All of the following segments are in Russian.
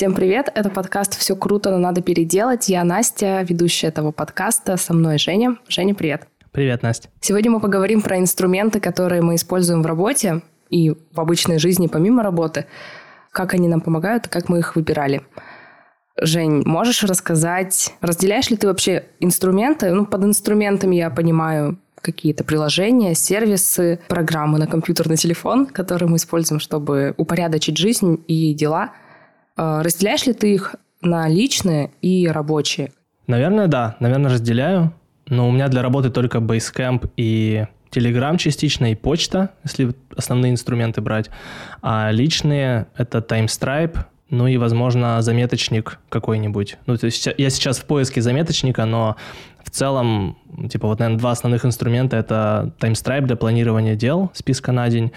Всем привет! Это подкаст «Все круто, но надо переделать». Я Настя, ведущая этого подкаста. Со мной Женя. Женя, привет! Привет, Настя. Сегодня мы поговорим про инструменты, которые мы используем в работе и в обычной жизни помимо работы. Как они нам помогают и как мы их выбирали. Жень, можешь рассказать, разделяешь ли ты вообще инструменты? Ну, под инструментами я понимаю какие-то приложения, сервисы, программы на компьютер, на телефон, которые мы используем, чтобы упорядочить жизнь и дела. А, разделяешь ли ты их на личные и рабочие? Наверное, да. Наверное, разделяю. Но у меня для работы только Basecamp и Telegram частично и почта, если основные инструменты брать. А личные — это TimeStripe, ну и, возможно, заметочник какой-нибудь. Ну, то есть я сейчас в поиске заметочника, но в целом, типа, вот, наверное, два основных инструмента — это TimeStripe для планирования дел, списка на день,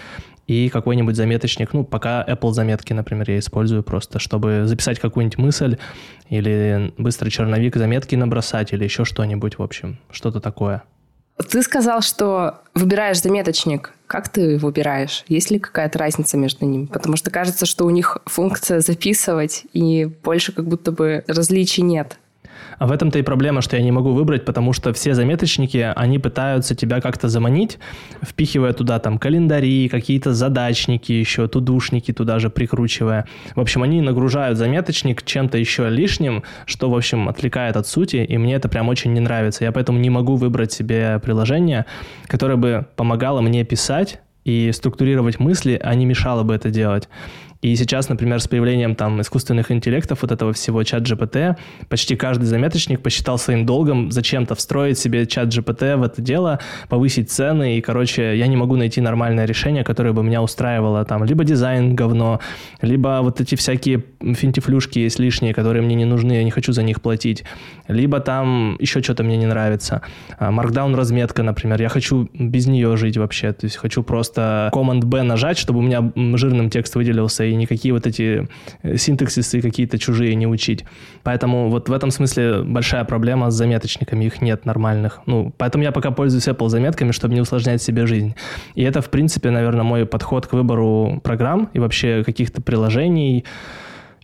и какой-нибудь заметочник, ну, пока Apple заметки, например, я использую просто, чтобы записать какую-нибудь мысль или быстрый черновик заметки набросать или еще что-нибудь, в общем, что-то такое. Ты сказал, что выбираешь заметочник. Как ты выбираешь? Есть ли какая-то разница между ними? Потому что кажется, что у них функция записывать, и больше как будто бы различий нет. А в этом-то и проблема, что я не могу выбрать, потому что все заметочники, они пытаются тебя как-то заманить, впихивая туда там календари, какие-то задачники еще, тудушники туда же прикручивая. В общем, они нагружают заметочник чем-то еще лишним, что, в общем, отвлекает от сути, и мне это прям очень не нравится. Я поэтому не могу выбрать себе приложение, которое бы помогало мне писать и структурировать мысли, а не мешало бы это делать. И сейчас, например, с появлением там искусственных интеллектов, вот этого всего чат GPT, почти каждый заметочник посчитал своим долгом зачем-то встроить себе чат GPT в это дело, повысить цены, и, короче, я не могу найти нормальное решение, которое бы меня устраивало. Там либо дизайн говно, либо вот эти всякие финтифлюшки есть лишние, которые мне не нужны, я не хочу за них платить, либо там еще что-то мне не нравится. А, Markdown разметка, например, я хочу без нее жить вообще, то есть хочу просто Command-B нажать, чтобы у меня жирным текст выделился, и и никакие вот эти э, синтаксисы какие-то чужие не учить. Поэтому вот в этом смысле большая проблема с заметочниками, их нет нормальных. Ну, поэтому я пока пользуюсь Apple заметками, чтобы не усложнять себе жизнь. И это, в принципе, наверное, мой подход к выбору программ и вообще каких-то приложений,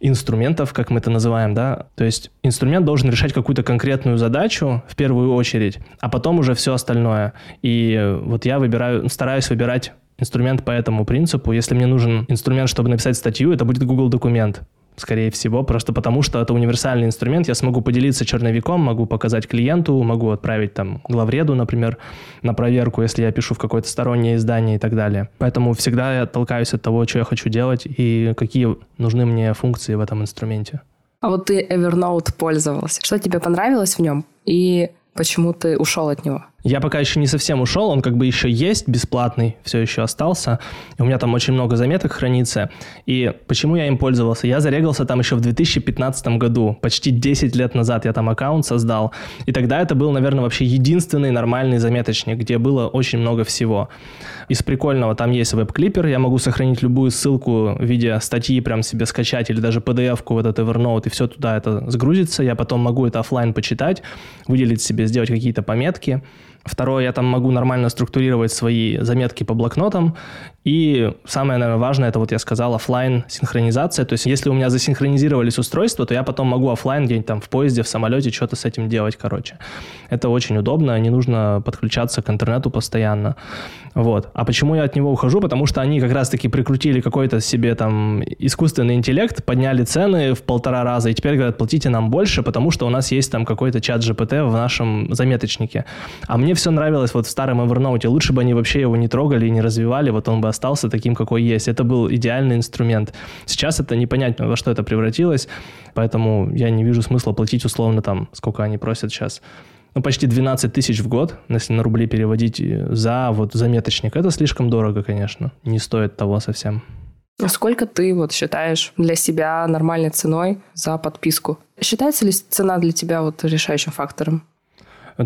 инструментов, как мы это называем, да. То есть инструмент должен решать какую-то конкретную задачу в первую очередь, а потом уже все остальное. И вот я выбираю, стараюсь выбирать инструмент по этому принципу. Если мне нужен инструмент, чтобы написать статью, это будет Google документ скорее всего, просто потому что это универсальный инструмент, я смогу поделиться черновиком, могу показать клиенту, могу отправить там главреду, например, на проверку, если я пишу в какое-то стороннее издание и так далее. Поэтому всегда я толкаюсь от того, что я хочу делать и какие нужны мне функции в этом инструменте. А вот ты Evernote пользовался. Что тебе понравилось в нем? И почему ты ушел от него? Я пока еще не совсем ушел, он как бы еще есть, бесплатный, все еще остался. У меня там очень много заметок хранится. И почему я им пользовался? Я зарегался там еще в 2015 году, почти 10 лет назад я там аккаунт создал. И тогда это был, наверное, вообще единственный нормальный заметочник, где было очень много всего. Из прикольного там есть веб-клипер, я могу сохранить любую ссылку в виде статьи, прям себе скачать, или даже PDF-ку в этот Evernote, и все туда это сгрузится. Я потом могу это офлайн почитать, выделить себе, сделать какие-то пометки. Второе, я там могу нормально структурировать свои заметки по блокнотам. И самое, наверное, важное, это вот я сказал, офлайн синхронизация. То есть если у меня засинхронизировались устройства, то я потом могу офлайн где-нибудь там в поезде, в самолете что-то с этим делать, короче. Это очень удобно, не нужно подключаться к интернету постоянно. Вот. А почему я от него ухожу? Потому что они как раз-таки прикрутили какой-то себе там искусственный интеллект, подняли цены в полтора раза, и теперь говорят, платите нам больше, потому что у нас есть там какой-то чат GPT в нашем заметочнике. А мне все нравилось вот в старом Evernote. Лучше бы они вообще его не трогали и не развивали, вот он бы остался таким, какой есть. Это был идеальный инструмент. Сейчас это непонятно, во что это превратилось, поэтому я не вижу смысла платить условно там, сколько они просят сейчас ну, почти 12 тысяч в год, если на рубли переводить, за вот заметочник. Это слишком дорого, конечно. Не стоит того совсем. А сколько ты вот считаешь для себя нормальной ценой за подписку? Считается ли цена для тебя вот решающим фактором?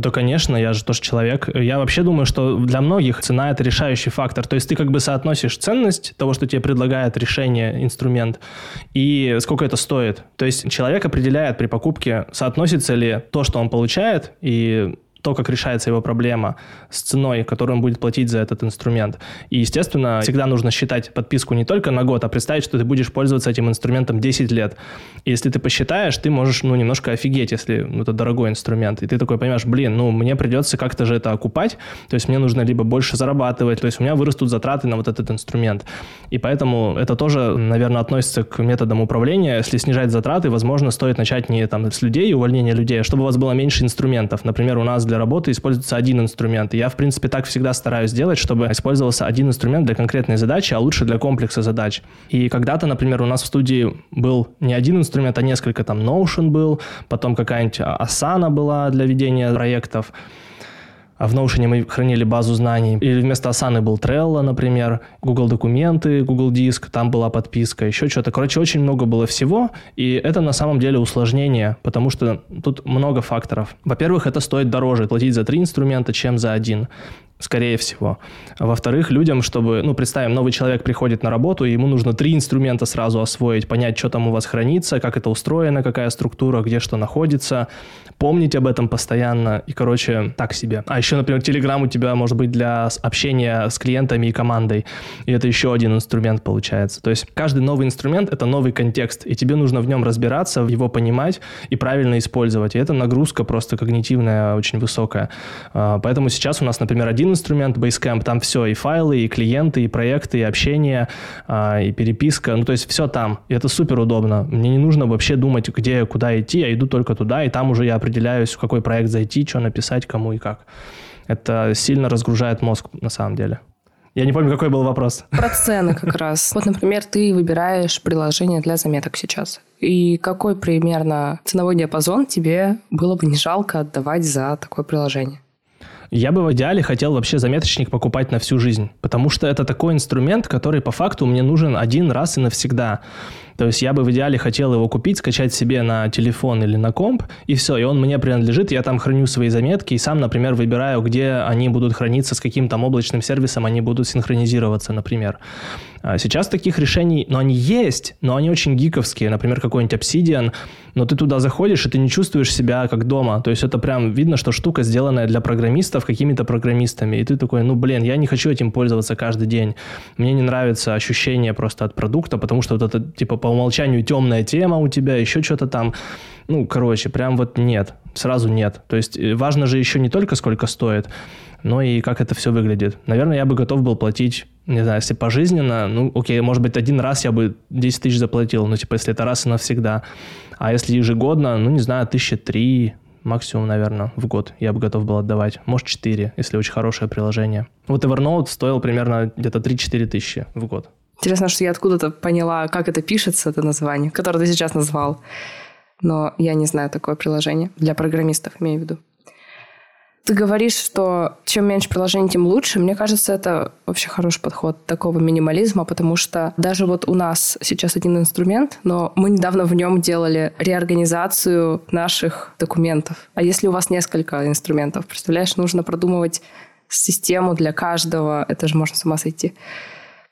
То, конечно, я же тоже человек. Я вообще думаю, что для многих цена – это решающий фактор. То есть ты как бы соотносишь ценность того, что тебе предлагает решение, инструмент, и сколько это стоит. То есть человек определяет при покупке, соотносится ли то, что он получает, и то, как решается его проблема с ценой, которую он будет платить за этот инструмент. И, естественно, всегда нужно считать подписку не только на год, а представить, что ты будешь пользоваться этим инструментом 10 лет. И если ты посчитаешь, ты можешь, ну, немножко офигеть, если ну, это дорогой инструмент. И ты такой понимаешь, блин, ну, мне придется как-то же это окупать, то есть мне нужно либо больше зарабатывать, то есть у меня вырастут затраты на вот этот инструмент. И поэтому это тоже, наверное, относится к методам управления. Если снижать затраты, возможно, стоит начать не там с людей, увольнения людей, а чтобы у вас было меньше инструментов. Например, у нас для работы используется один инструмент. И я, в принципе, так всегда стараюсь сделать, чтобы использовался один инструмент для конкретной задачи, а лучше для комплекса задач. И когда-то, например, у нас в студии был не один инструмент, а несколько. Там Notion был, потом какая-нибудь Asana была для ведения проектов. А в Notion мы хранили базу знаний. Или вместо Asana был Trello, например, Google документы, Google Диск, там была подписка, еще что-то. Короче, очень много было всего, и это на самом деле усложнение, потому что тут много факторов. Во-первых, это стоит дороже платить за три инструмента, чем за один скорее всего. Во-вторых, людям, чтобы, ну, представим, новый человек приходит на работу, и ему нужно три инструмента сразу освоить, понять, что там у вас хранится, как это устроено, какая структура, где что находится, помнить об этом постоянно, и, короче, так себе. А еще, например, Telegram у тебя может быть для общения с клиентами и командой, и это еще один инструмент получается. То есть каждый новый инструмент — это новый контекст, и тебе нужно в нем разбираться, его понимать и правильно использовать. И это нагрузка просто когнитивная очень высокая. А, поэтому сейчас у нас, например, один инструмент Basecamp, там все, и файлы, и клиенты, и проекты, и общение, а, и переписка, ну, то есть все там, и это супер удобно. Мне не нужно вообще думать, где, куда идти, я иду только туда, и там уже я определяюсь, в какой проект зайти, что написать, кому и как. Это сильно разгружает мозг на самом деле. Я не помню, какой был вопрос. Про цены как раз. Вот, например, ты выбираешь приложение для заметок сейчас. И какой примерно ценовой диапазон тебе было бы не жалко отдавать за такое приложение? Я бы в идеале хотел вообще заметочник покупать на всю жизнь, потому что это такой инструмент, который по факту мне нужен один раз и навсегда. То есть я бы в идеале хотел его купить, скачать себе на телефон или на комп, и все, и он мне принадлежит, я там храню свои заметки, и сам, например, выбираю, где они будут храниться, с каким там облачным сервисом они будут синхронизироваться, например. А сейчас таких решений, но они есть, но они очень гиковские. Например, какой-нибудь Obsidian, но ты туда заходишь, и ты не чувствуешь себя как дома. То есть это прям видно, что штука сделанная для программистов какими-то программистами. И ты такой, ну, блин, я не хочу этим пользоваться каждый день. Мне не нравится ощущение просто от продукта, потому что вот это, типа, по умолчанию темная тема у тебя, еще что-то там. Ну, короче, прям вот нет, сразу нет. То есть э, важно же еще не только сколько стоит, но и как это все выглядит. Наверное, я бы готов был платить, не знаю, если пожизненно, ну, окей, может быть, один раз я бы 10 тысяч заплатил, ну, типа, если это раз и навсегда. А если ежегодно, ну, не знаю, тысячи три, максимум, наверное, в год я бы готов был отдавать. Может, 4, если очень хорошее приложение. Вот Evernote стоил примерно где-то 3-4 тысячи в год. Интересно, что я откуда-то поняла, как это пишется, это название, которое ты сейчас назвал. Но я не знаю такое приложение. Для программистов, имею в виду. Ты говоришь, что чем меньше приложений, тем лучше. Мне кажется, это вообще хороший подход такого минимализма, потому что даже вот у нас сейчас один инструмент, но мы недавно в нем делали реорганизацию наших документов. А если у вас несколько инструментов, представляешь, нужно продумывать систему для каждого, это же можно с ума сойти.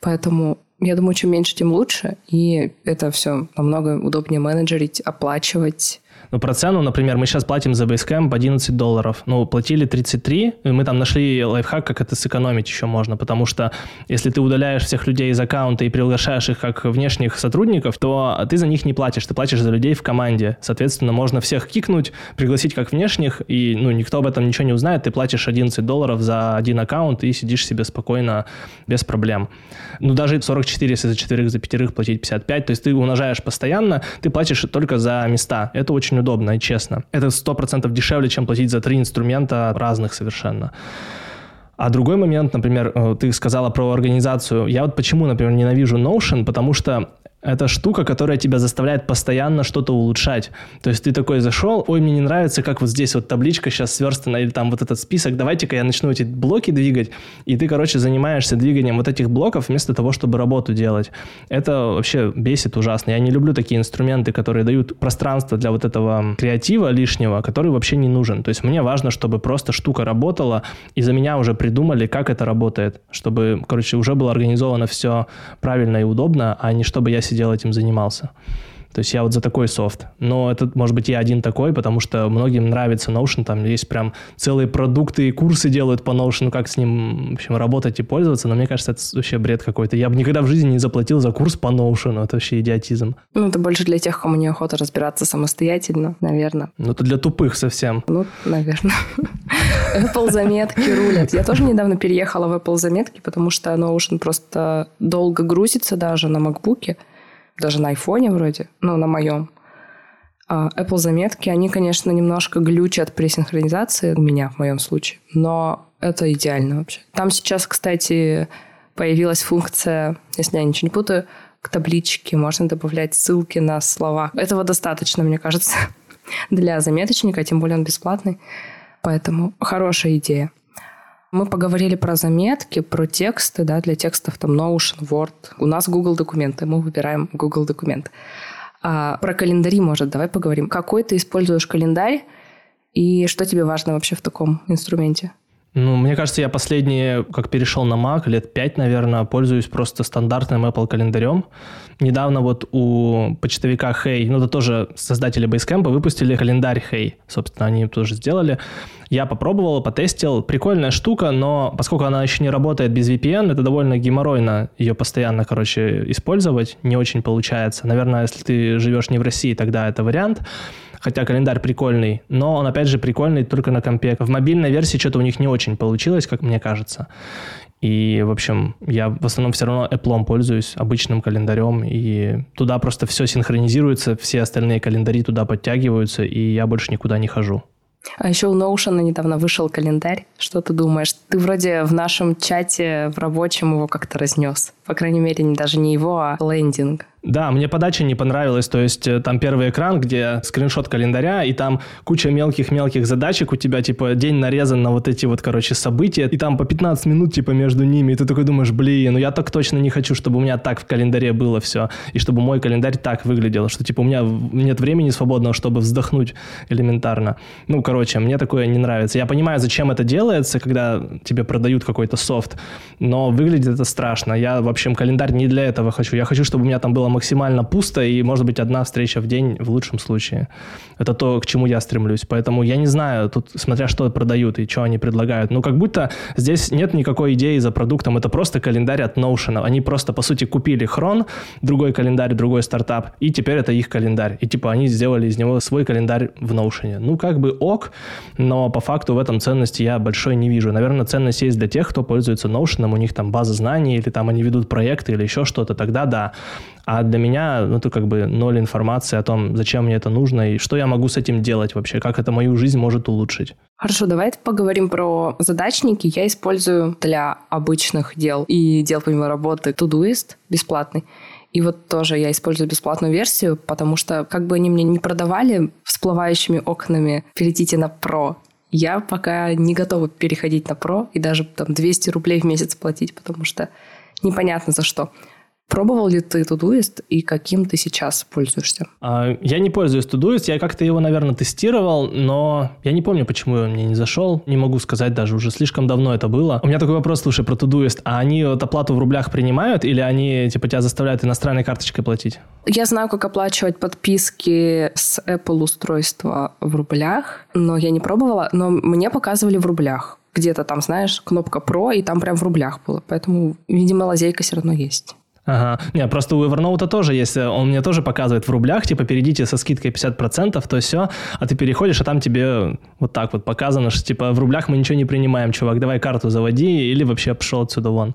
Поэтому я думаю, чем меньше, тем лучше. И это все намного удобнее менеджерить, оплачивать, но про цену, например, мы сейчас платим за Basecamp 11 долларов. Ну, платили 33, и мы там нашли лайфхак, как это сэкономить еще можно, потому что если ты удаляешь всех людей из аккаунта и приглашаешь их как внешних сотрудников, то ты за них не платишь, ты платишь за людей в команде. Соответственно, можно всех кикнуть, пригласить как внешних, и ну, никто об этом ничего не узнает, ты платишь 11 долларов за один аккаунт и сидишь себе спокойно, без проблем. Ну, даже 44, если за четверых, за пятерых платить 55, то есть ты умножаешь постоянно, ты платишь только за места. Это очень удобно и честно. Это 100% дешевле, чем платить за три инструмента разных совершенно. А другой момент, например, э, ты сказала про организацию. Я вот почему, например, ненавижу Notion, потому что это штука, которая тебя заставляет постоянно что-то улучшать. То есть ты такой зашел, ой, мне не нравится, как вот здесь вот табличка сейчас сверстана, или там вот этот список, давайте-ка я начну эти блоки двигать, и ты, короче, занимаешься двиганием вот этих блоков вместо того, чтобы работу делать. Это вообще бесит ужасно. Я не люблю такие инструменты, которые дают пространство для вот этого креатива лишнего, который вообще не нужен. То есть мне важно, чтобы просто штука работала, и за меня уже придумали, как это работает, чтобы, короче, уже было организовано все правильно и удобно, а не чтобы я сидел этим занимался. То есть я вот за такой софт. Но это, может быть, я один такой, потому что многим нравится Notion, там есть прям целые продукты и курсы делают по Notion, как с ним, в общем, работать и пользоваться, но мне кажется, это вообще бред какой-то. Я бы никогда в жизни не заплатил за курс по Notion, это вообще идиотизм. Ну, это больше для тех, кому неохота разбираться самостоятельно, наверное. Ну, это для тупых совсем. Ну, наверное. Apple заметки рулят. Я тоже недавно переехала в Apple заметки, потому что Notion просто долго грузится даже на MacBook даже на айфоне вроде, ну, на моем. А Apple заметки, они, конечно, немножко глючат при синхронизации, у меня в моем случае, но это идеально вообще. Там сейчас, кстати, появилась функция, если я ничего не путаю, к табличке можно добавлять ссылки на слова. Этого достаточно, мне кажется, для заметочника, тем более он бесплатный. Поэтому хорошая идея. Мы поговорили про заметки, про тексты, да, для текстов там Notion, Word. У нас Google документы, мы выбираем Google документ. А про календари, может, давай поговорим. Какой ты используешь календарь и что тебе важно вообще в таком инструменте? Ну, мне кажется, я последние, как перешел на Mac, лет пять, наверное, пользуюсь просто стандартным Apple календарем. Недавно вот у почтовика Hey, ну это тоже создатели Basecamp, выпустили календарь Hey. Собственно, они тоже сделали. Я попробовал, потестил. Прикольная штука, но поскольку она еще не работает без VPN, это довольно геморройно ее постоянно, короче, использовать. Не очень получается. Наверное, если ты живешь не в России, тогда это вариант хотя календарь прикольный, но он, опять же, прикольный только на компе. В мобильной версии что-то у них не очень получилось, как мне кажется. И, в общем, я в основном все равно Apple пользуюсь, обычным календарем, и туда просто все синхронизируется, все остальные календари туда подтягиваются, и я больше никуда не хожу. А еще у Notion недавно вышел календарь. Что ты думаешь? Ты вроде в нашем чате в рабочем его как-то разнес. По крайней мере, даже не его, а лендинг. Да, мне подача не понравилась, то есть э, там первый экран, где скриншот календаря, и там куча мелких-мелких задачек у тебя, типа, день нарезан на вот эти вот, короче, события, и там по 15 минут, типа, между ними, и ты такой думаешь, блин, ну я так точно не хочу, чтобы у меня так в календаре было все, и чтобы мой календарь так выглядел, что, типа, у меня нет времени свободного, чтобы вздохнуть элементарно. Ну, короче, мне такое не нравится. Я понимаю, зачем это делается, когда тебе продают какой-то софт, но выглядит это страшно. Я, в общем, календарь не для этого хочу. Я хочу, чтобы у меня там было максимально пусто и, может быть, одна встреча в день в лучшем случае. Это то, к чему я стремлюсь. Поэтому я не знаю, тут смотря что продают и что они предлагают. Ну, как будто здесь нет никакой идеи за продуктом. Это просто календарь от Notion. Они просто, по сути, купили Хрон, другой календарь, другой стартап, и теперь это их календарь. И, типа, они сделали из него свой календарь в Notion. Ну, как бы ок, но по факту в этом ценности я большой не вижу. Наверное, ценность есть для тех, кто пользуется Notion, у них там база знаний, или там они ведут проекты, или еще что-то, тогда да. А для меня, ну, это как бы ноль информации о том, зачем мне это нужно и что я могу с этим делать вообще, как это мою жизнь может улучшить. Хорошо, давай поговорим про задачники. Я использую для обычных дел и дел помимо работы Todoist бесплатный. И вот тоже я использую бесплатную версию, потому что как бы они мне не продавали всплывающими окнами «перейдите на Pro», я пока не готова переходить на Pro и даже там 200 рублей в месяц платить, потому что непонятно за что. Пробовал ли ты Todoist и каким ты сейчас пользуешься? А, я не пользуюсь Todoist, я как-то его, наверное, тестировал, но я не помню, почему он мне не зашел. Не могу сказать даже, уже слишком давно это было. У меня такой вопрос, слушай, про Todoist. А они вот оплату в рублях принимают или они, типа, тебя заставляют иностранной карточкой платить? Я знаю, как оплачивать подписки с Apple устройства в рублях, но я не пробовала, но мне показывали в рублях где-то там, знаешь, кнопка Pro, и там прям в рублях было. Поэтому, видимо, лазейка все равно есть. Ага. Не, просто у Evernote тоже есть, он мне тоже показывает в рублях, типа, перейдите со скидкой 50%, то все, а ты переходишь, а там тебе вот так вот показано, что, типа, в рублях мы ничего не принимаем, чувак, давай карту заводи или вообще пошел отсюда вон.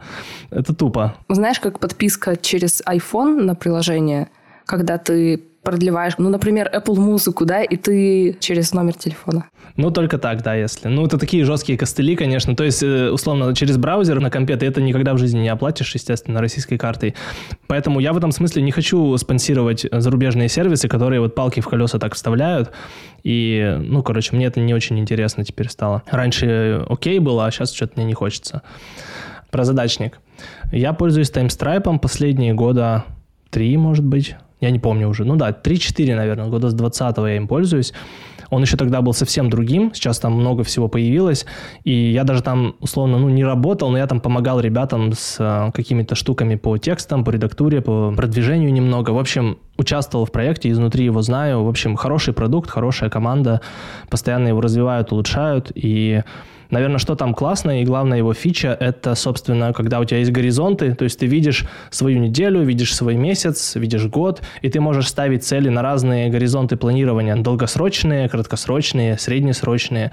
Это тупо. Знаешь, как подписка через iPhone на приложение, когда ты продлеваешь, ну, например, Apple музыку, да, и ты через номер телефона. Ну, только так, да, если. Ну, это такие жесткие костыли, конечно. То есть, э, условно, через браузер на компе ты это никогда в жизни не оплатишь, естественно, российской картой. Поэтому я в этом смысле не хочу спонсировать зарубежные сервисы, которые вот палки в колеса так вставляют. И, ну, короче, мне это не очень интересно теперь стало. Раньше окей было, а сейчас что-то мне не хочется. Про задачник. Я пользуюсь таймстрайпом последние года три, может быть. Я не помню уже. Ну да, 3-4, наверное, года с 20 я им пользуюсь. Он еще тогда был совсем другим, сейчас там много всего появилось, и я даже там, условно, ну, не работал, но я там помогал ребятам с э, какими-то штуками по текстам, по редактуре, по продвижению немного. В общем, участвовал в проекте, изнутри его знаю. В общем, хороший продукт, хорошая команда, постоянно его развивают, улучшают, и Наверное, что там классно и главная его фича – это, собственно, когда у тебя есть горизонты, то есть ты видишь свою неделю, видишь свой месяц, видишь год, и ты можешь ставить цели на разные горизонты планирования – долгосрочные, краткосрочные, среднесрочные.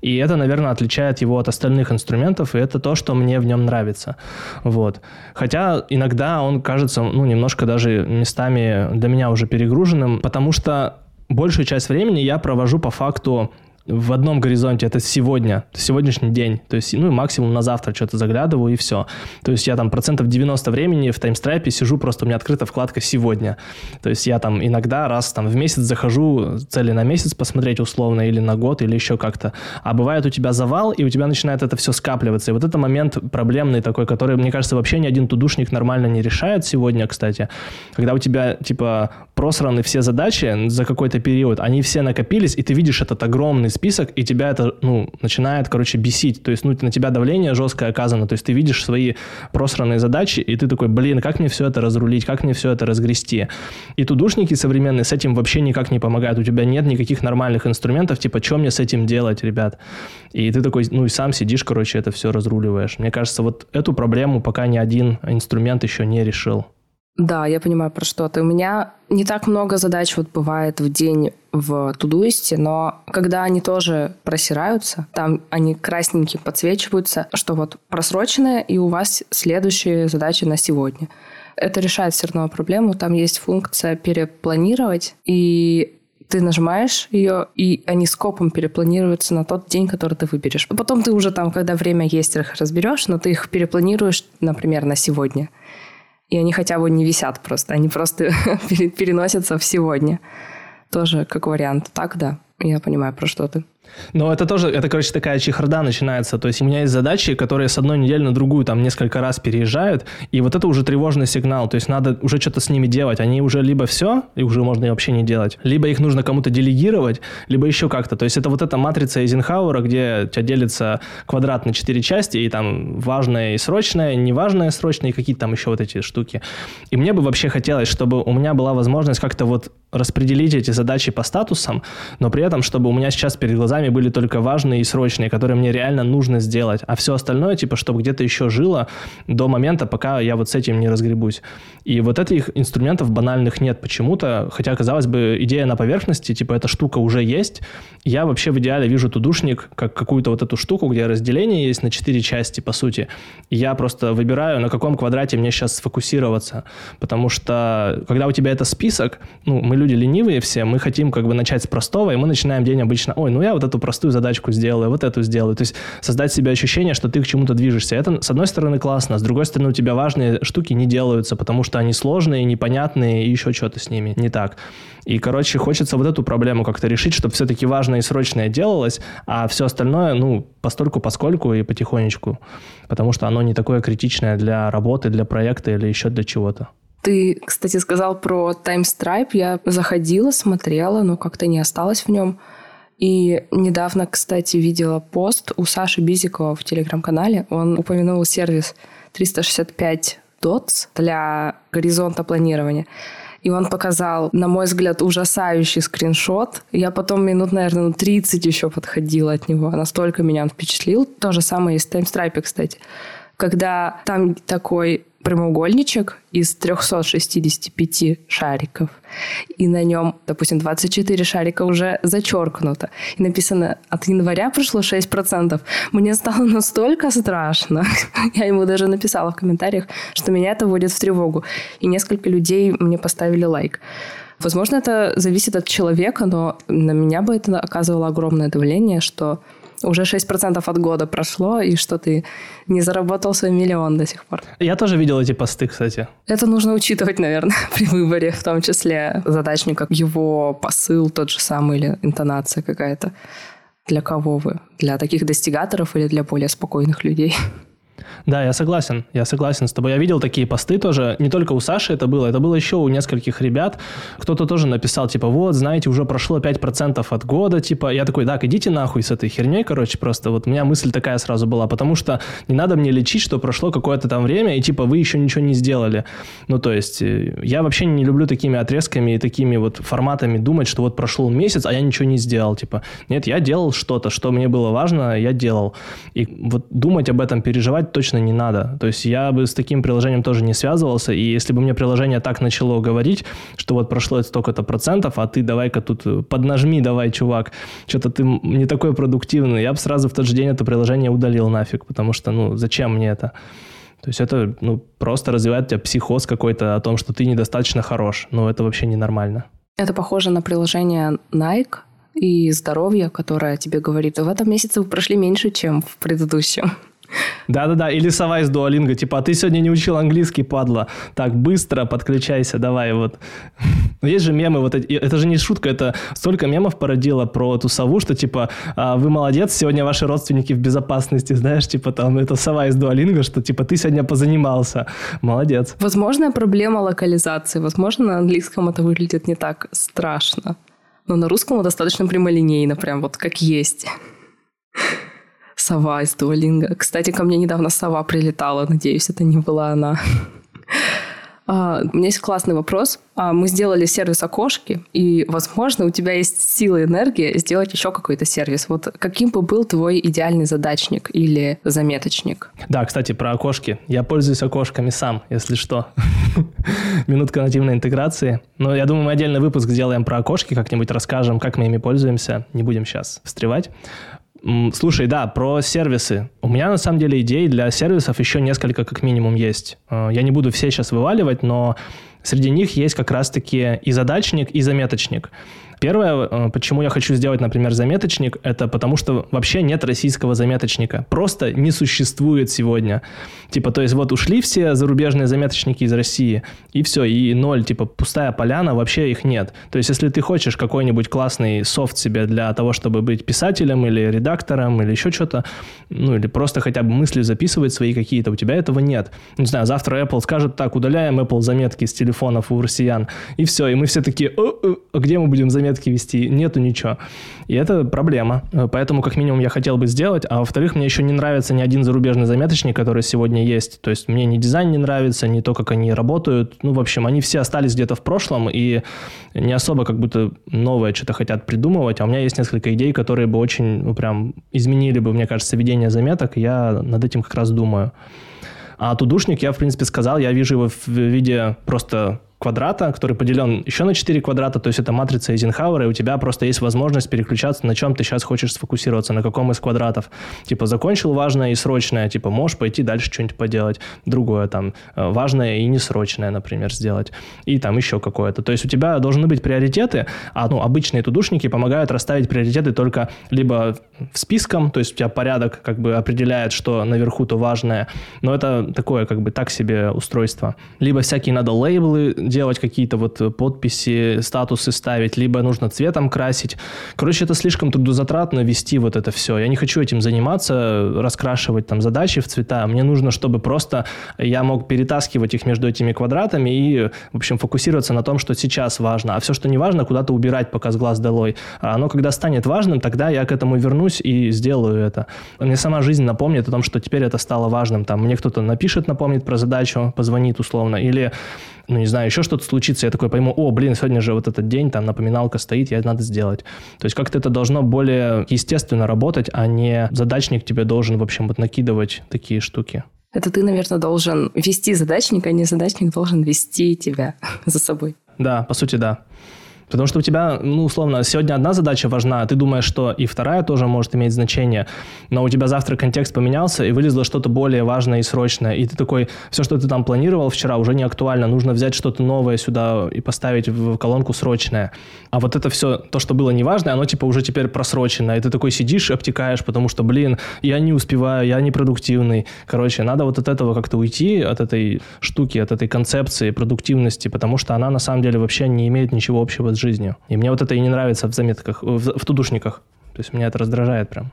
И это, наверное, отличает его от остальных инструментов, и это то, что мне в нем нравится. Вот. Хотя иногда он кажется, ну, немножко даже местами для меня уже перегруженным, потому что большую часть времени я провожу по факту в одном горизонте это сегодня, сегодняшний день. То есть, ну, максимум на завтра что-то заглядываю и все. То есть я там процентов 90 времени в таймстрайпе сижу, просто у меня открыта вкладка «Сегодня». То есть я там иногда раз там в месяц захожу цели на месяц посмотреть условно или на год или еще как-то. А бывает у тебя завал, и у тебя начинает это все скапливаться. И вот это момент проблемный такой, который, мне кажется, вообще ни один тудушник нормально не решает сегодня, кстати. Когда у тебя, типа, просраны все задачи за какой-то период, они все накопились, и ты видишь этот огромный список, и тебя это, ну, начинает, короче, бесить. То есть, ну, на тебя давление жесткое оказано. То есть, ты видишь свои просранные задачи, и ты такой, блин, как мне все это разрулить, как мне все это разгрести. И тудушники современные с этим вообще никак не помогают. У тебя нет никаких нормальных инструментов, типа, что мне с этим делать, ребят? И ты такой, ну, и сам сидишь, короче, это все разруливаешь. Мне кажется, вот эту проблему пока ни один инструмент еще не решил. Да, я понимаю, про что ты. У меня не так много задач вот бывает в день в Тудуисте, но когда они тоже просираются, там они красненькие подсвечиваются, что вот просроченные, и у вас следующие задачи на сегодня. Это решает все равно проблему. Там есть функция перепланировать, и ты нажимаешь ее, и они скопом перепланируются на тот день, который ты выберешь. Потом ты уже там, когда время есть, их разберешь, но ты их перепланируешь, например, на сегодня и они хотя бы не висят просто, они просто переносятся в сегодня. Тоже как вариант. Так, да, я понимаю, про что ты. Но это тоже, это, короче, такая чехарда начинается. То есть у меня есть задачи, которые с одной недели на другую там несколько раз переезжают, и вот это уже тревожный сигнал. То есть надо уже что-то с ними делать. Они уже либо все, и уже можно и вообще не делать, либо их нужно кому-то делегировать, либо еще как-то. То есть это вот эта матрица Эйзенхауэра, где у тебя делится квадрат на четыре части, и там важное и срочное, неважное и срочное, и какие-то там еще вот эти штуки. И мне бы вообще хотелось, чтобы у меня была возможность как-то вот распределить эти задачи по статусам, но при этом, чтобы у меня сейчас перед глазами глазами были только важные и срочные, которые мне реально нужно сделать. А все остальное, типа, чтобы где-то еще жило до момента, пока я вот с этим не разгребусь. И вот этих инструментов банальных нет почему-то, хотя, казалось бы, идея на поверхности, типа, эта штука уже есть. Я вообще в идеале вижу тудушник как какую-то вот эту штуку, где разделение есть на четыре части, по сути. Я просто выбираю, на каком квадрате мне сейчас сфокусироваться. Потому что, когда у тебя это список, ну, мы люди ленивые все, мы хотим как бы начать с простого, и мы начинаем день обычно, ой, ну я эту простую задачку сделаю, вот эту сделаю. То есть создать себе ощущение, что ты к чему-то движешься. Это, с одной стороны, классно, с другой стороны, у тебя важные штуки не делаются, потому что они сложные, непонятные, и еще что-то с ними не так. И, короче, хочется вот эту проблему как-то решить, чтобы все-таки важное и срочное делалось, а все остальное, ну, постольку, поскольку и потихонечку, потому что оно не такое критичное для работы, для проекта или еще для чего-то. Ты, кстати, сказал про TimeStripe. Я заходила, смотрела, но как-то не осталось в нем. И недавно, кстати, видела пост у Саши Бизикова в телеграм-канале. Он упомянул сервис 365 DOTS для горизонта планирования. И он показал, на мой взгляд, ужасающий скриншот. Я потом минут, наверное, ну, 30 еще подходила от него. Настолько меня он впечатлил. То же самое и с TimeStripe, кстати. Когда там такой прямоугольничек из 365 шариков, и на нем, допустим, 24 шарика уже зачеркнуто, и написано «от января прошло 6%». Мне стало настолько страшно, я ему даже написала в комментариях, что меня это вводит в тревогу, и несколько людей мне поставили лайк. Возможно, это зависит от человека, но на меня бы это оказывало огромное давление, что уже 6% от года прошло, и что ты не заработал свой миллион до сих пор. Я тоже видел эти посты, кстати. Это нужно учитывать, наверное, при выборе, в том числе задачника, его посыл тот же самый или интонация какая-то. Для кого вы? Для таких достигаторов или для более спокойных людей? Да, я согласен, я согласен с тобой. Я видел такие посты тоже, не только у Саши это было, это было еще у нескольких ребят. Кто-то тоже написал, типа, вот, знаете, уже прошло 5% от года, типа, я такой, так, идите нахуй с этой херней, короче, просто вот у меня мысль такая сразу была, потому что не надо мне лечить, что прошло какое-то там время, и типа, вы еще ничего не сделали. Ну, то есть, э, я вообще не люблю такими отрезками и такими вот форматами думать, что вот прошел месяц, а я ничего не сделал, типа, нет, я делал что-то, что мне было важно, я делал. И вот думать об этом, переживать точно не надо. То есть я бы с таким приложением тоже не связывался, и если бы мне приложение так начало говорить, что вот прошло столько-то процентов, а ты давай-ка тут э, поднажми, давай, чувак, что-то ты не такой продуктивный, я бы сразу в тот же день это приложение удалил нафиг, потому что, ну, зачем мне это? То есть это ну, просто развивает у тебя психоз какой-то о том, что ты недостаточно хорош. Но это вообще ненормально. Это похоже на приложение Nike и здоровье, которое тебе говорит, в этом месяце вы прошли меньше, чем в предыдущем. Да-да-да, или сова из дуалинга, типа, а ты сегодня не учил английский, падла. Так, быстро подключайся, давай, вот. Есть же мемы, вот эти, это же не шутка, это столько мемов породило про эту сову, что, типа, «А, вы молодец, сегодня ваши родственники в безопасности, знаешь, типа, там, это сова из дуалинга, что, типа, ты сегодня позанимался. Молодец. Возможно, проблема локализации, возможно, на английском это выглядит не так страшно, но на русском достаточно прямолинейно, прям вот как есть сова из Дуолинга. Кстати, ко мне недавно сова прилетала. Надеюсь, это не была она. А, у меня есть классный вопрос. А, мы сделали сервис окошки, и, возможно, у тебя есть сила и энергия сделать еще какой-то сервис. Вот каким бы был твой идеальный задачник или заметочник? Да, кстати, про окошки. Я пользуюсь окошками сам, если что. Минутка нативной интеграции. Но я думаю, мы отдельный выпуск сделаем про окошки, как-нибудь расскажем, как мы ими пользуемся. Не будем сейчас встревать. Слушай, да, про сервисы. У меня на самом деле идей для сервисов еще несколько как минимум есть. Э, я не буду все сейчас вываливать, но среди них есть как раз-таки и задачник, и заметочник. Первое, э, почему я хочу сделать, например, заметочник, это потому что вообще нет российского заметочника. Просто не существует сегодня. Типа, то есть вот ушли все зарубежные заметочники из России, и все, и ноль, типа пустая поляна, вообще их нет. То есть если ты хочешь какой-нибудь классный софт себе для того, чтобы быть писателем или редактором или еще что-то, ну или просто хотя бы мысли записывать свои какие-то, у тебя этого нет. Не знаю, завтра Apple скажет, так, удаляем Apple заметки с телефонов у россиян, и все, и мы все такие, а где мы будем заметки вести, нету ничего. И это проблема. Поэтому, как минимум, я хотел бы сделать. А во-вторых, мне еще не нравится ни один зарубежный заметочник, который сегодня есть. То есть мне ни дизайн не нравится, ни то, как они работают. Ну, в общем, они все остались где-то в прошлом и не особо как будто новое что-то хотят придумывать. А у меня есть несколько идей, которые бы очень, ну, прям изменили бы, мне кажется, ведение заметок. Я над этим как раз думаю. А тудушник, я, в принципе, сказал, я вижу его в виде просто квадрата, который поделен еще на 4 квадрата, то есть это матрица Эйзенхауэра, и у тебя просто есть возможность переключаться, на чем ты сейчас хочешь сфокусироваться, на каком из квадратов. Типа закончил важное и срочное, типа можешь пойти дальше что-нибудь поделать, другое там, э, важное и несрочное, например, сделать, и там еще какое-то. То есть у тебя должны быть приоритеты, а ну, обычные тудушники помогают расставить приоритеты только либо списком, то есть у тебя порядок как бы определяет, что наверху то важное, но это такое как бы так себе устройство. Либо всякие надо лейблы делать какие-то вот подписи, статусы ставить, либо нужно цветом красить. Короче, это слишком трудозатратно вести вот это все. Я не хочу этим заниматься, раскрашивать там задачи в цвета. Мне нужно, чтобы просто я мог перетаскивать их между этими квадратами и, в общем, фокусироваться на том, что сейчас важно. А все, что не важно, куда-то убирать пока с глаз долой. А оно, когда станет важным, тогда я к этому вернусь и сделаю это. Мне сама жизнь напомнит о том, что теперь это стало важным. Там мне кто-то напишет, напомнит про задачу, позвонит условно, или ну, не знаю, еще что-то случится, я такой пойму, о, блин, сегодня же вот этот день, там напоминалка стоит, я надо сделать. То есть как-то это должно более естественно работать, а не задачник тебе должен, в общем, вот накидывать такие штуки. Это ты, наверное, должен вести задачник, а не задачник должен вести тебя за собой. Да, по сути, да. Потому что у тебя, ну, условно, сегодня одна задача важна, а ты думаешь, что и вторая тоже может иметь значение, но у тебя завтра контекст поменялся, и вылезло что-то более важное и срочное, и ты такой, все, что ты там планировал вчера, уже не актуально, нужно взять что-то новое сюда и поставить в колонку срочное. А вот это все, то, что было неважное, оно типа уже теперь просрочено, и ты такой сидишь, обтекаешь, потому что, блин, я не успеваю, я не продуктивный. Короче, надо вот от этого как-то уйти, от этой штуки, от этой концепции продуктивности, потому что она на самом деле вообще не имеет ничего общего с жизнью. И мне вот это и не нравится в заметках, в, в тудушниках. То есть меня это раздражает прям.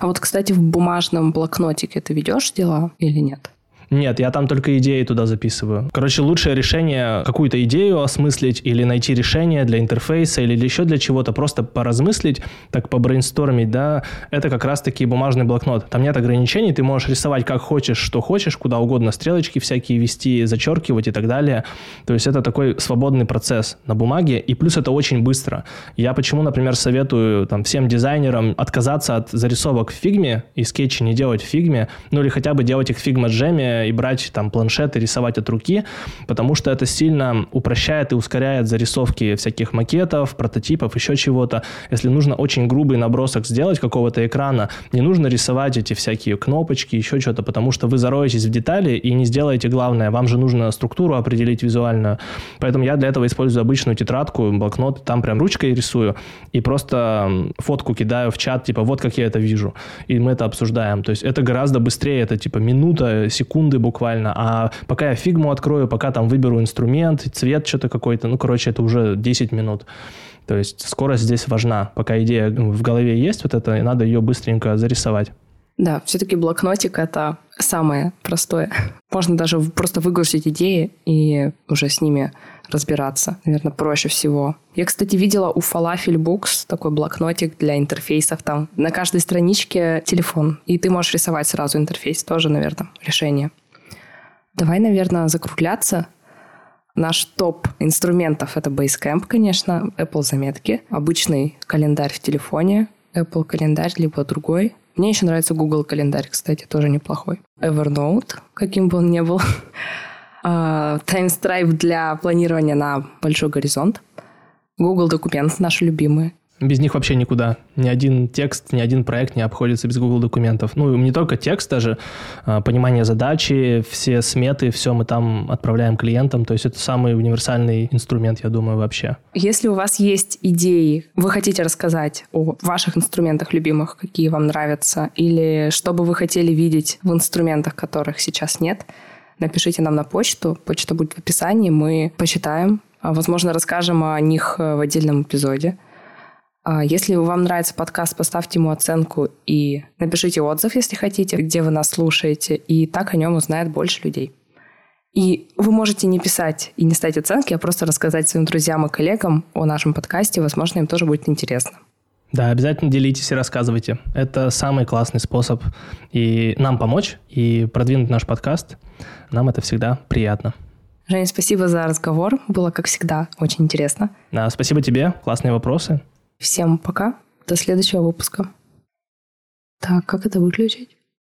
А вот, кстати, в бумажном блокнотике ты ведешь дела или нет? Нет, я там только идеи туда записываю. Короче, лучшее решение какую-то идею осмыслить или найти решение для интерфейса или еще для чего-то, просто поразмыслить, так побрейнстормить, да, это как раз-таки бумажный блокнот. Там нет ограничений, ты можешь рисовать как хочешь, что хочешь, куда угодно, стрелочки всякие вести, зачеркивать и так далее. То есть это такой свободный процесс на бумаге, и плюс это очень быстро. Я почему, например, советую там, всем дизайнерам отказаться от зарисовок в фигме и скетчи не делать в фигме, ну или хотя бы делать их в FigJam е и брать там планшет и рисовать от руки, потому что это сильно упрощает и ускоряет зарисовки всяких макетов, прототипов, еще чего-то. Если нужно очень грубый набросок сделать какого-то экрана, не нужно рисовать эти всякие кнопочки, еще что-то, потому что вы зароетесь в детали и не сделаете главное. Вам же нужно структуру определить визуальную. Поэтому я для этого использую обычную тетрадку, блокнот, там прям ручкой рисую и просто фотку кидаю в чат, типа, вот как я это вижу. И мы это обсуждаем. То есть это гораздо быстрее, это типа минута, секунда секунды буквально, а пока я фигму открою, пока там выберу инструмент, цвет что-то какой-то, ну, короче, это уже 10 минут. То есть скорость здесь важна. Пока идея в голове есть вот это, надо ее быстренько зарисовать. Да, все-таки блокнотик — это самое простое. Можно даже просто выгрузить идеи и уже с ними разбираться. Наверное, проще всего. Я, кстати, видела у Falafel Books такой блокнотик для интерфейсов. Там на каждой страничке телефон. И ты можешь рисовать сразу интерфейс. Тоже, наверное, решение. Давай, наверное, закругляться. Наш топ инструментов — это Basecamp, конечно, Apple заметки, обычный календарь в телефоне, Apple календарь, либо другой. Мне еще нравится Google календарь, кстати, тоже неплохой. Evernote, каким бы он ни был. Таймстрайп для планирования на большой горизонт. Google документ, наши любимые. Без них вообще никуда. Ни один текст, ни один проект не обходится без Google документов. Ну, не только текст даже, а, понимание задачи, все сметы, все мы там отправляем клиентам. То есть это самый универсальный инструмент, я думаю, вообще. Если у вас есть идеи, вы хотите рассказать о ваших инструментах любимых, какие вам нравятся, или что бы вы хотели видеть в инструментах, которых сейчас нет, напишите нам на почту. Почта будет в описании, мы почитаем. А, возможно, расскажем о них э, в отдельном эпизоде. А, если вам нравится подкаст, поставьте ему оценку и напишите отзыв, если хотите, где вы нас слушаете, и так о нем узнает больше людей. И вы можете не писать и не ставить оценки, а просто рассказать своим друзьям и коллегам о нашем подкасте. Возможно, им тоже будет интересно. Да, обязательно делитесь и рассказывайте. Это самый классный способ и нам помочь, и продвинуть наш подкаст. Нам это всегда приятно. Женя, спасибо за разговор. Было, как всегда, очень интересно. Да, спасибо тебе. Классные вопросы. Всем пока. До следующего выпуска. Так, как это выключить?